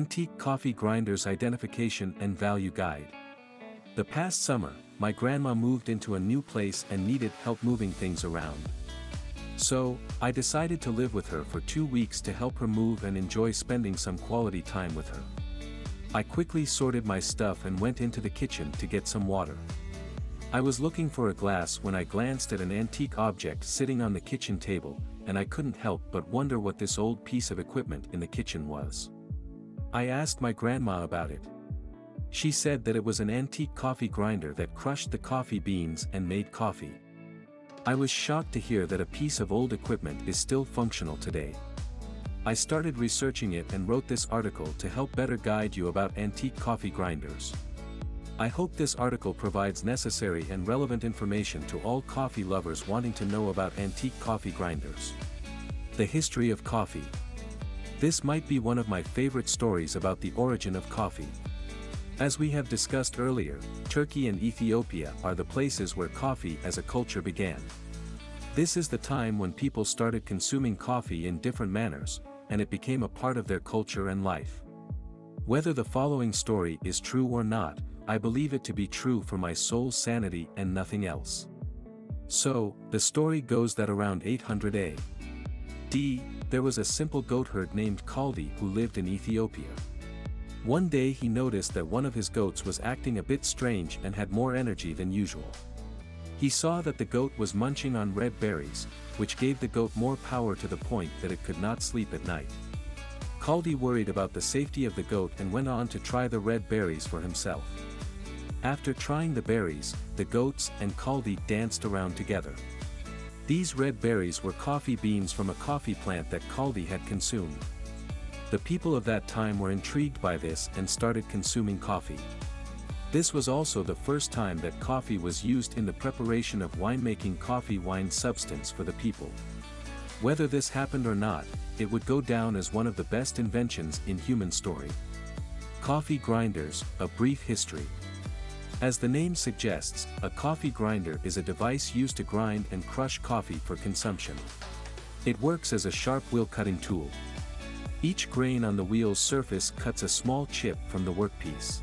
Antique Coffee Grinders Identification and Value Guide. The past summer, my grandma moved into a new place and needed help moving things around. So, I decided to live with her for two weeks to help her move and enjoy spending some quality time with her. I quickly sorted my stuff and went into the kitchen to get some water. I was looking for a glass when I glanced at an antique object sitting on the kitchen table, and I couldn't help but wonder what this old piece of equipment in the kitchen was. I asked my grandma about it. She said that it was an antique coffee grinder that crushed the coffee beans and made coffee. I was shocked to hear that a piece of old equipment is still functional today. I started researching it and wrote this article to help better guide you about antique coffee grinders. I hope this article provides necessary and relevant information to all coffee lovers wanting to know about antique coffee grinders. The history of coffee. This might be one of my favorite stories about the origin of coffee. As we have discussed earlier, Turkey and Ethiopia are the places where coffee as a culture began. This is the time when people started consuming coffee in different manners, and it became a part of their culture and life. Whether the following story is true or not, I believe it to be true for my soul's sanity and nothing else. So, the story goes that around 800 A.D., there was a simple goatherd named Kaldi who lived in Ethiopia. One day he noticed that one of his goats was acting a bit strange and had more energy than usual. He saw that the goat was munching on red berries, which gave the goat more power to the point that it could not sleep at night. Kaldi worried about the safety of the goat and went on to try the red berries for himself. After trying the berries, the goats and Kaldi danced around together. These red berries were coffee beans from a coffee plant that Kaldi had consumed. The people of that time were intrigued by this and started consuming coffee. This was also the first time that coffee was used in the preparation of winemaking coffee wine substance for the people. Whether this happened or not, it would go down as one of the best inventions in human story. Coffee grinders, a brief history. As the name suggests, a coffee grinder is a device used to grind and crush coffee for consumption. It works as a sharp wheel cutting tool. Each grain on the wheel's surface cuts a small chip from the workpiece.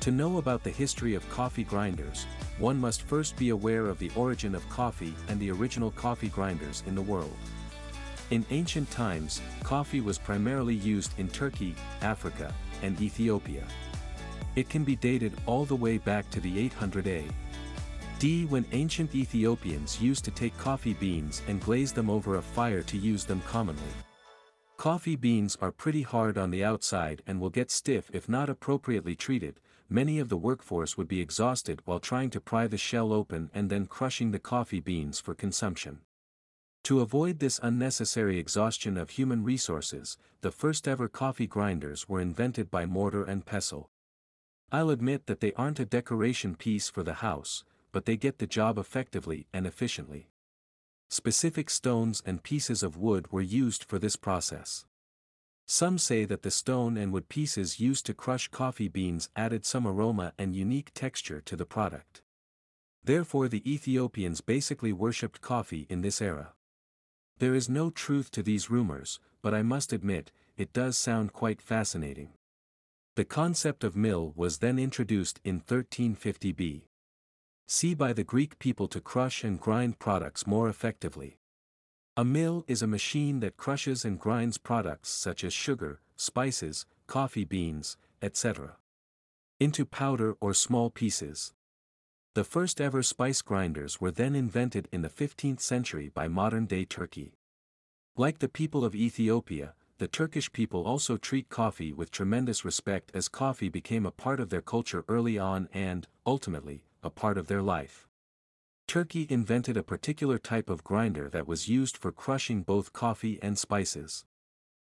To know about the history of coffee grinders, one must first be aware of the origin of coffee and the original coffee grinders in the world. In ancient times, coffee was primarily used in Turkey, Africa, and Ethiopia. It can be dated all the way back to the 800 A.D. when ancient Ethiopians used to take coffee beans and glaze them over a fire to use them commonly. Coffee beans are pretty hard on the outside and will get stiff if not appropriately treated, many of the workforce would be exhausted while trying to pry the shell open and then crushing the coffee beans for consumption. To avoid this unnecessary exhaustion of human resources, the first ever coffee grinders were invented by mortar and pestle. I'll admit that they aren't a decoration piece for the house, but they get the job effectively and efficiently. Specific stones and pieces of wood were used for this process. Some say that the stone and wood pieces used to crush coffee beans added some aroma and unique texture to the product. Therefore the Ethiopians basically worshipped coffee in this era. There is no truth to these rumors, but I must admit, it does sound quite fascinating. The concept of mill was then introduced in 1350 B. C by the Greek people to crush and grind products more effectively. A mill is a machine that crushes and grinds products such as sugar, spices, coffee beans, etc. into powder or small pieces. The first ever spice grinders were then invented in the 15th century by modern-day Turkey. Like the people of Ethiopia, the Turkish people also treat coffee with tremendous respect as coffee became a part of their culture early on and, ultimately, a part of their life. Turkey invented a particular type of grinder that was used for crushing both coffee and spices.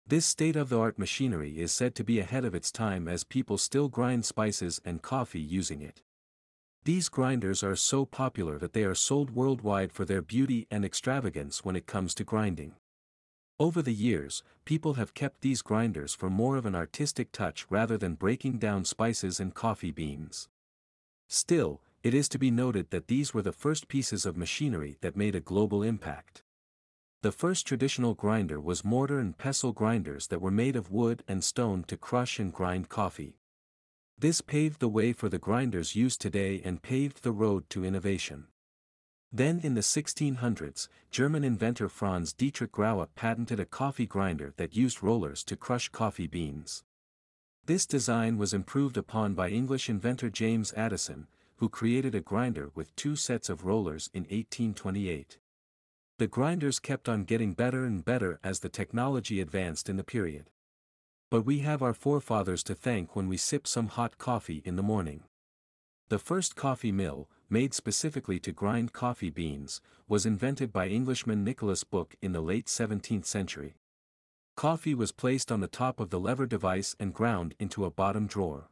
This state-of-the-art machinery is said to be ahead of its time as people still grind spices and coffee using it. These grinders are so popular that they are sold worldwide for their beauty and extravagance when it comes to grinding. Over the years, people have kept these grinders for more of an artistic touch rather than breaking down spices and coffee beans. Still, it is to be noted that these were the first pieces of machinery that made a global impact. The first traditional grinder was mortar and pestle grinders that were made of wood and stone to crush and grind coffee. This paved the way for the grinders used today and paved the road to innovation. Then in the 1600s, German inventor Franz Dietrich Graue patented a coffee grinder that used rollers to crush coffee beans. This design was improved upon by English inventor James Addison, who created a grinder with two sets of rollers in 1828. The grinders kept on getting better and better as the technology advanced in the period. But we have our forefathers to thank when we sip some hot coffee in the morning. The first coffee mill, made specifically to grind coffee beans, was invented by Englishman Nicholas Book in the late 17th century. Coffee was placed on the top of the lever device and ground into a bottom drawer.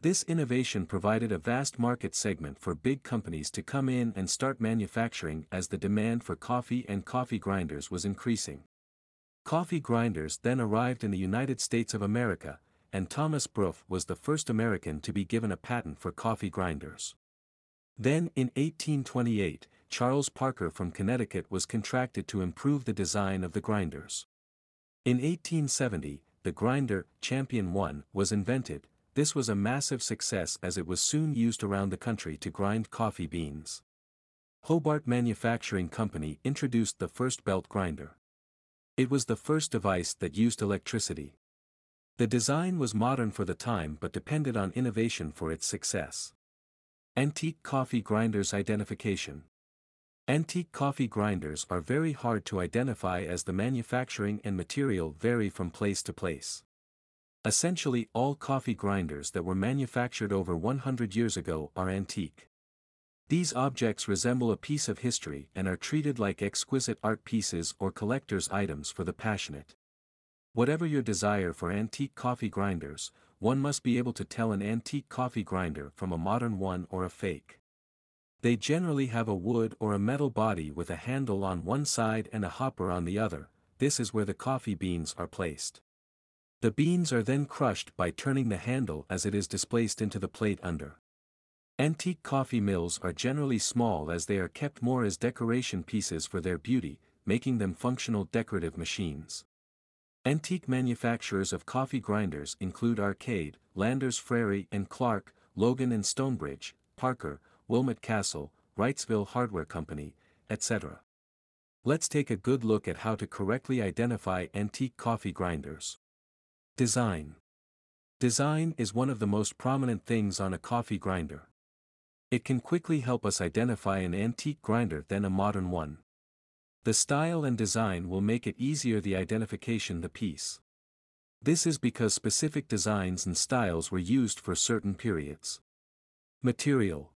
This innovation provided a vast market segment for big companies to come in and start manufacturing as the demand for coffee and coffee grinders was increasing. Coffee grinders then arrived in the United States of America, and Thomas Bruff was the first American to be given a patent for coffee grinders. Then in 1828, Charles Parker from Connecticut was contracted to improve the design of the grinders. In 1870, the grinder, Champion 1, was invented, this was a massive success as it was soon used around the country to grind coffee beans. Hobart Manufacturing Company introduced the first belt grinder. It was the first device that used electricity. The design was modern for the time but depended on innovation for its success. Antique Coffee Grinders Identification Antique coffee grinders are very hard to identify as the manufacturing and material vary from place to place. Essentially all coffee grinders that were manufactured over 100 years ago are antique. These objects resemble a piece of history and are treated like exquisite art pieces or collector's items for the passionate. Whatever your desire for antique coffee grinders, one must be able to tell an antique coffee grinder from a modern one or a fake. They generally have a wood or a metal body with a handle on one side and a hopper on the other, this is where the coffee beans are placed. The beans are then crushed by turning the handle as it is displaced into the plate under. Antique coffee mills are generally small as they are kept more as decoration pieces for their beauty, making them functional decorative machines. Antique manufacturers of coffee grinders include Arcade, Landers Frary and Clark, Logan and Strobridge, Parker, Wilmot Castle, Wrightsville Hardware Company, etc. Let's take a good look at how to correctly identify antique coffee grinders. Design Design is one of the most prominent things on a coffee grinder. It can quickly help us identify an antique grinder than a modern one. The style and design will make it easier the identification the piece. This is because specific designs and styles were used for certain periods. Material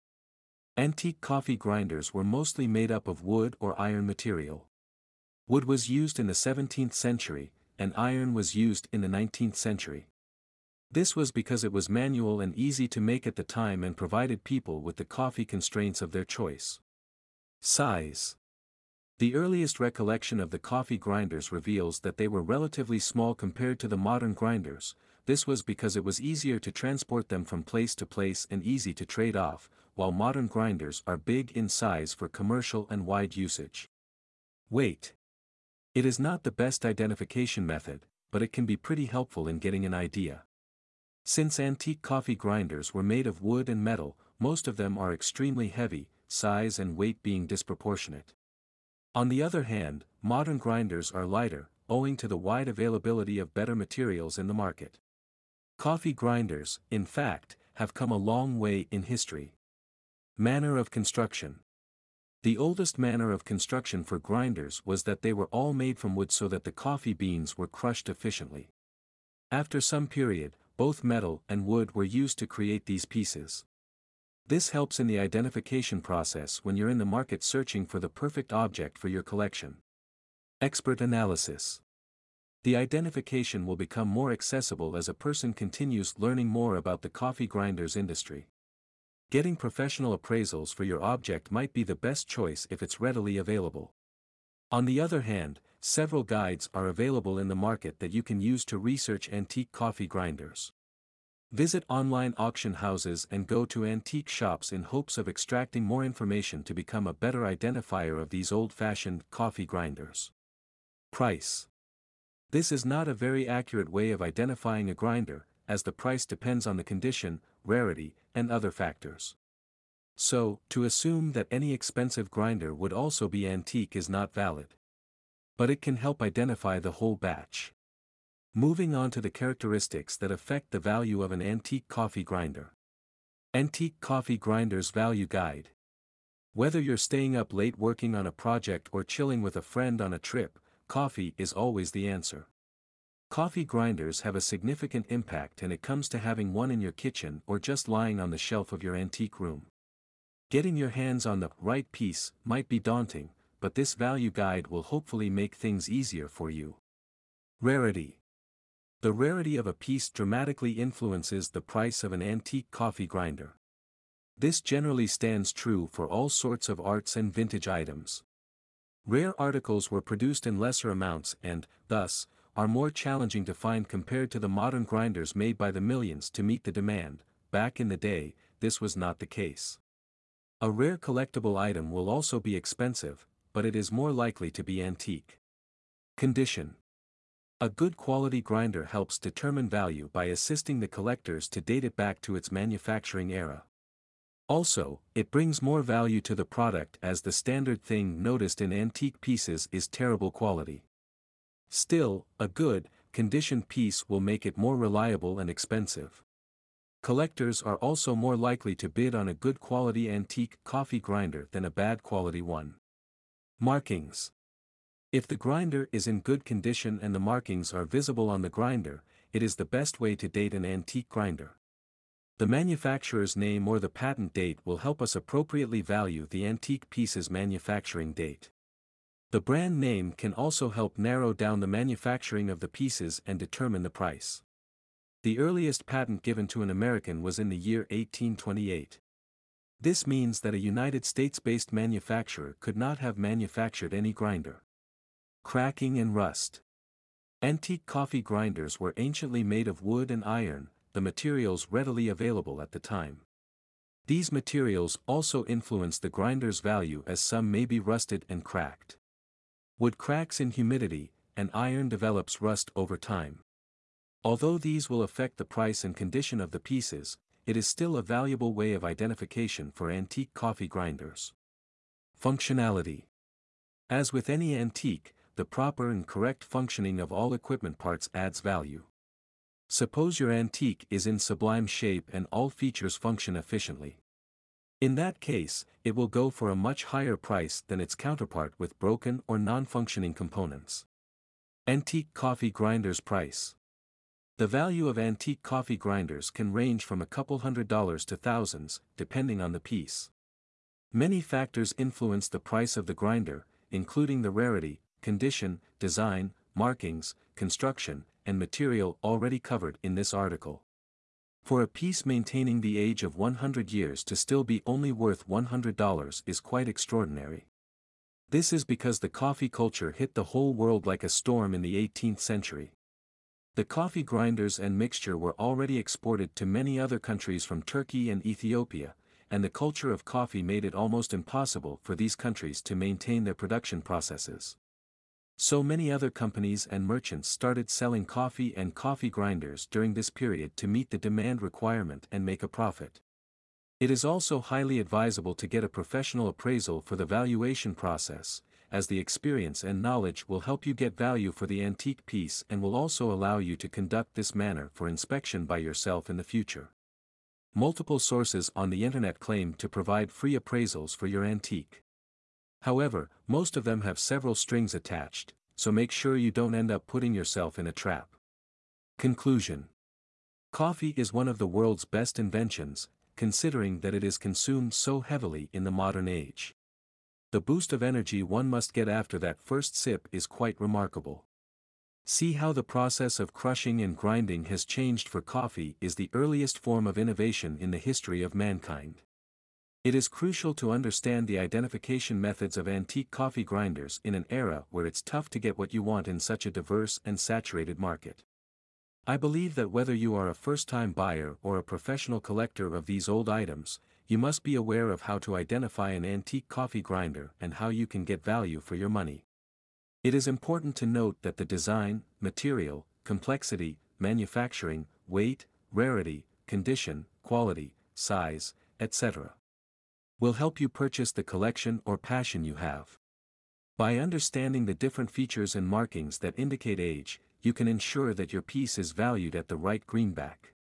Antique coffee grinders were mostly made up of wood or iron material. Wood was used in the 17th century, and iron was used in the 19th century. This was because it was manual and easy to make at the time and provided people with the coffee constraints of their choice. Size the earliest recollection of the coffee grinders reveals that they were relatively small compared to the modern grinders, this was because it was easier to transport them from place to place and easy to trade off, while modern grinders are big in size for commercial and wide usage. Weight. It is not the best identification method, but it can be pretty helpful in getting an idea. Since antique coffee grinders were made of wood and metal, most of them are extremely heavy, size and weight being disproportionate. On the other hand, modern grinders are lighter, owing to the wide availability of better materials in the market. Coffee grinders, in fact, have come a long way in history. Manner of construction. The oldest manner of construction for grinders was that they were all made from wood so that the coffee beans were crushed efficiently. After some period, both metal and wood were used to create these pieces. This helps in the identification process when you're in the market searching for the perfect object for your collection. Expert analysis. The identification will become more accessible as a person continues learning more about the coffee grinders industry. Getting professional appraisals for your object might be the best choice if it's readily available. On the other hand, several guides are available in the market that you can use to research antique coffee grinders. Visit online auction houses and go to antique shops in hopes of extracting more information to become a better identifier of these old-fashioned coffee grinders. Price. This is not a very accurate way of identifying a grinder, as the price depends on the condition, rarity, and other factors. So, to assume that any expensive grinder would also be antique is not valid. But it can help identify the whole batch. Moving on to the characteristics that affect the value of an antique coffee grinder. Antique Coffee Grinder's Value Guide. Whether you're staying up late working on a project or chilling with a friend on a trip, coffee is always the answer. Coffee grinders have a significant impact and it comes to having one in your kitchen or just lying on the shelf of your antique room. Getting your hands on the right piece might be daunting, but this value guide will hopefully make things easier for you. Rarity The rarity of a piece dramatically influences the price of an antique coffee grinder. This generally stands true for all sorts of arts and vintage items. Rare articles were produced in lesser amounts and, thus, are more challenging to find compared to the modern grinders made by the millions to meet the demand, back in the day, this was not the case. A rare collectible item will also be expensive, but it is more likely to be antique. Condition A good quality grinder helps determine value by assisting the collectors to date it back to its manufacturing era. Also, it brings more value to the product as the standard thing noticed in antique pieces is terrible quality. Still, a good, conditioned piece will make it more reliable and expensive. Collectors are also more likely to bid on a good quality antique coffee grinder than a bad quality one. Markings If the grinder is in good condition and the markings are visible on the grinder, it is the best way to date an antique grinder. The manufacturer's name or the patent date will help us appropriately value the antique piece's manufacturing date. The brand name can also help narrow down the manufacturing of the pieces and determine the price. The earliest patent given to an American was in the year 1828. This means that a United States-based manufacturer could not have manufactured any grinder. Cracking and rust. Antique coffee grinders were anciently made of wood and iron, the materials readily available at the time. These materials also influence the grinder's value as some may be rusted and cracked. Wood cracks in humidity, and iron develops rust over time. Although these will affect the price and condition of the pieces, it is still a valuable way of identification for antique coffee grinders. Functionality As with any antique, the proper and correct functioning of all equipment parts adds value. Suppose your antique is in sublime shape and all features function efficiently. In that case, it will go for a much higher price than its counterpart with broken or non-functioning components. Antique Coffee Grinder's Price the value of antique coffee grinders can range from a couple hundred dollars to thousands, depending on the piece. Many factors influence the price of the grinder, including the rarity, condition, design, markings, construction, and material already covered in this article. For a piece maintaining the age of 100 years to still be only worth $100 is quite extraordinary. This is because the coffee culture hit the whole world like a storm in the 18th century. The coffee grinders and mixture were already exported to many other countries from Turkey and Ethiopia, and the culture of coffee made it almost impossible for these countries to maintain their production processes. So many other companies and merchants started selling coffee and coffee grinders during this period to meet the demand requirement and make a profit. It is also highly advisable to get a professional appraisal for the valuation process, as the experience and knowledge will help you get value for the antique piece and will also allow you to conduct this manner for inspection by yourself in the future. Multiple sources on the internet claim to provide free appraisals for your antique. However, most of them have several strings attached, so make sure you don't end up putting yourself in a trap. Conclusion Coffee is one of the world's best inventions, considering that it is consumed so heavily in the modern age the boost of energy one must get after that first sip is quite remarkable. See how the process of crushing and grinding has changed for coffee is the earliest form of innovation in the history of mankind. It is crucial to understand the identification methods of antique coffee grinders in an era where it's tough to get what you want in such a diverse and saturated market. I believe that whether you are a first-time buyer or a professional collector of these old items, you must be aware of how to identify an antique coffee grinder and how you can get value for your money. It is important to note that the design, material, complexity, manufacturing, weight, rarity, condition, quality, size, etc. will help you purchase the collection or passion you have. By understanding the different features and markings that indicate age, you can ensure that your piece is valued at the right greenback.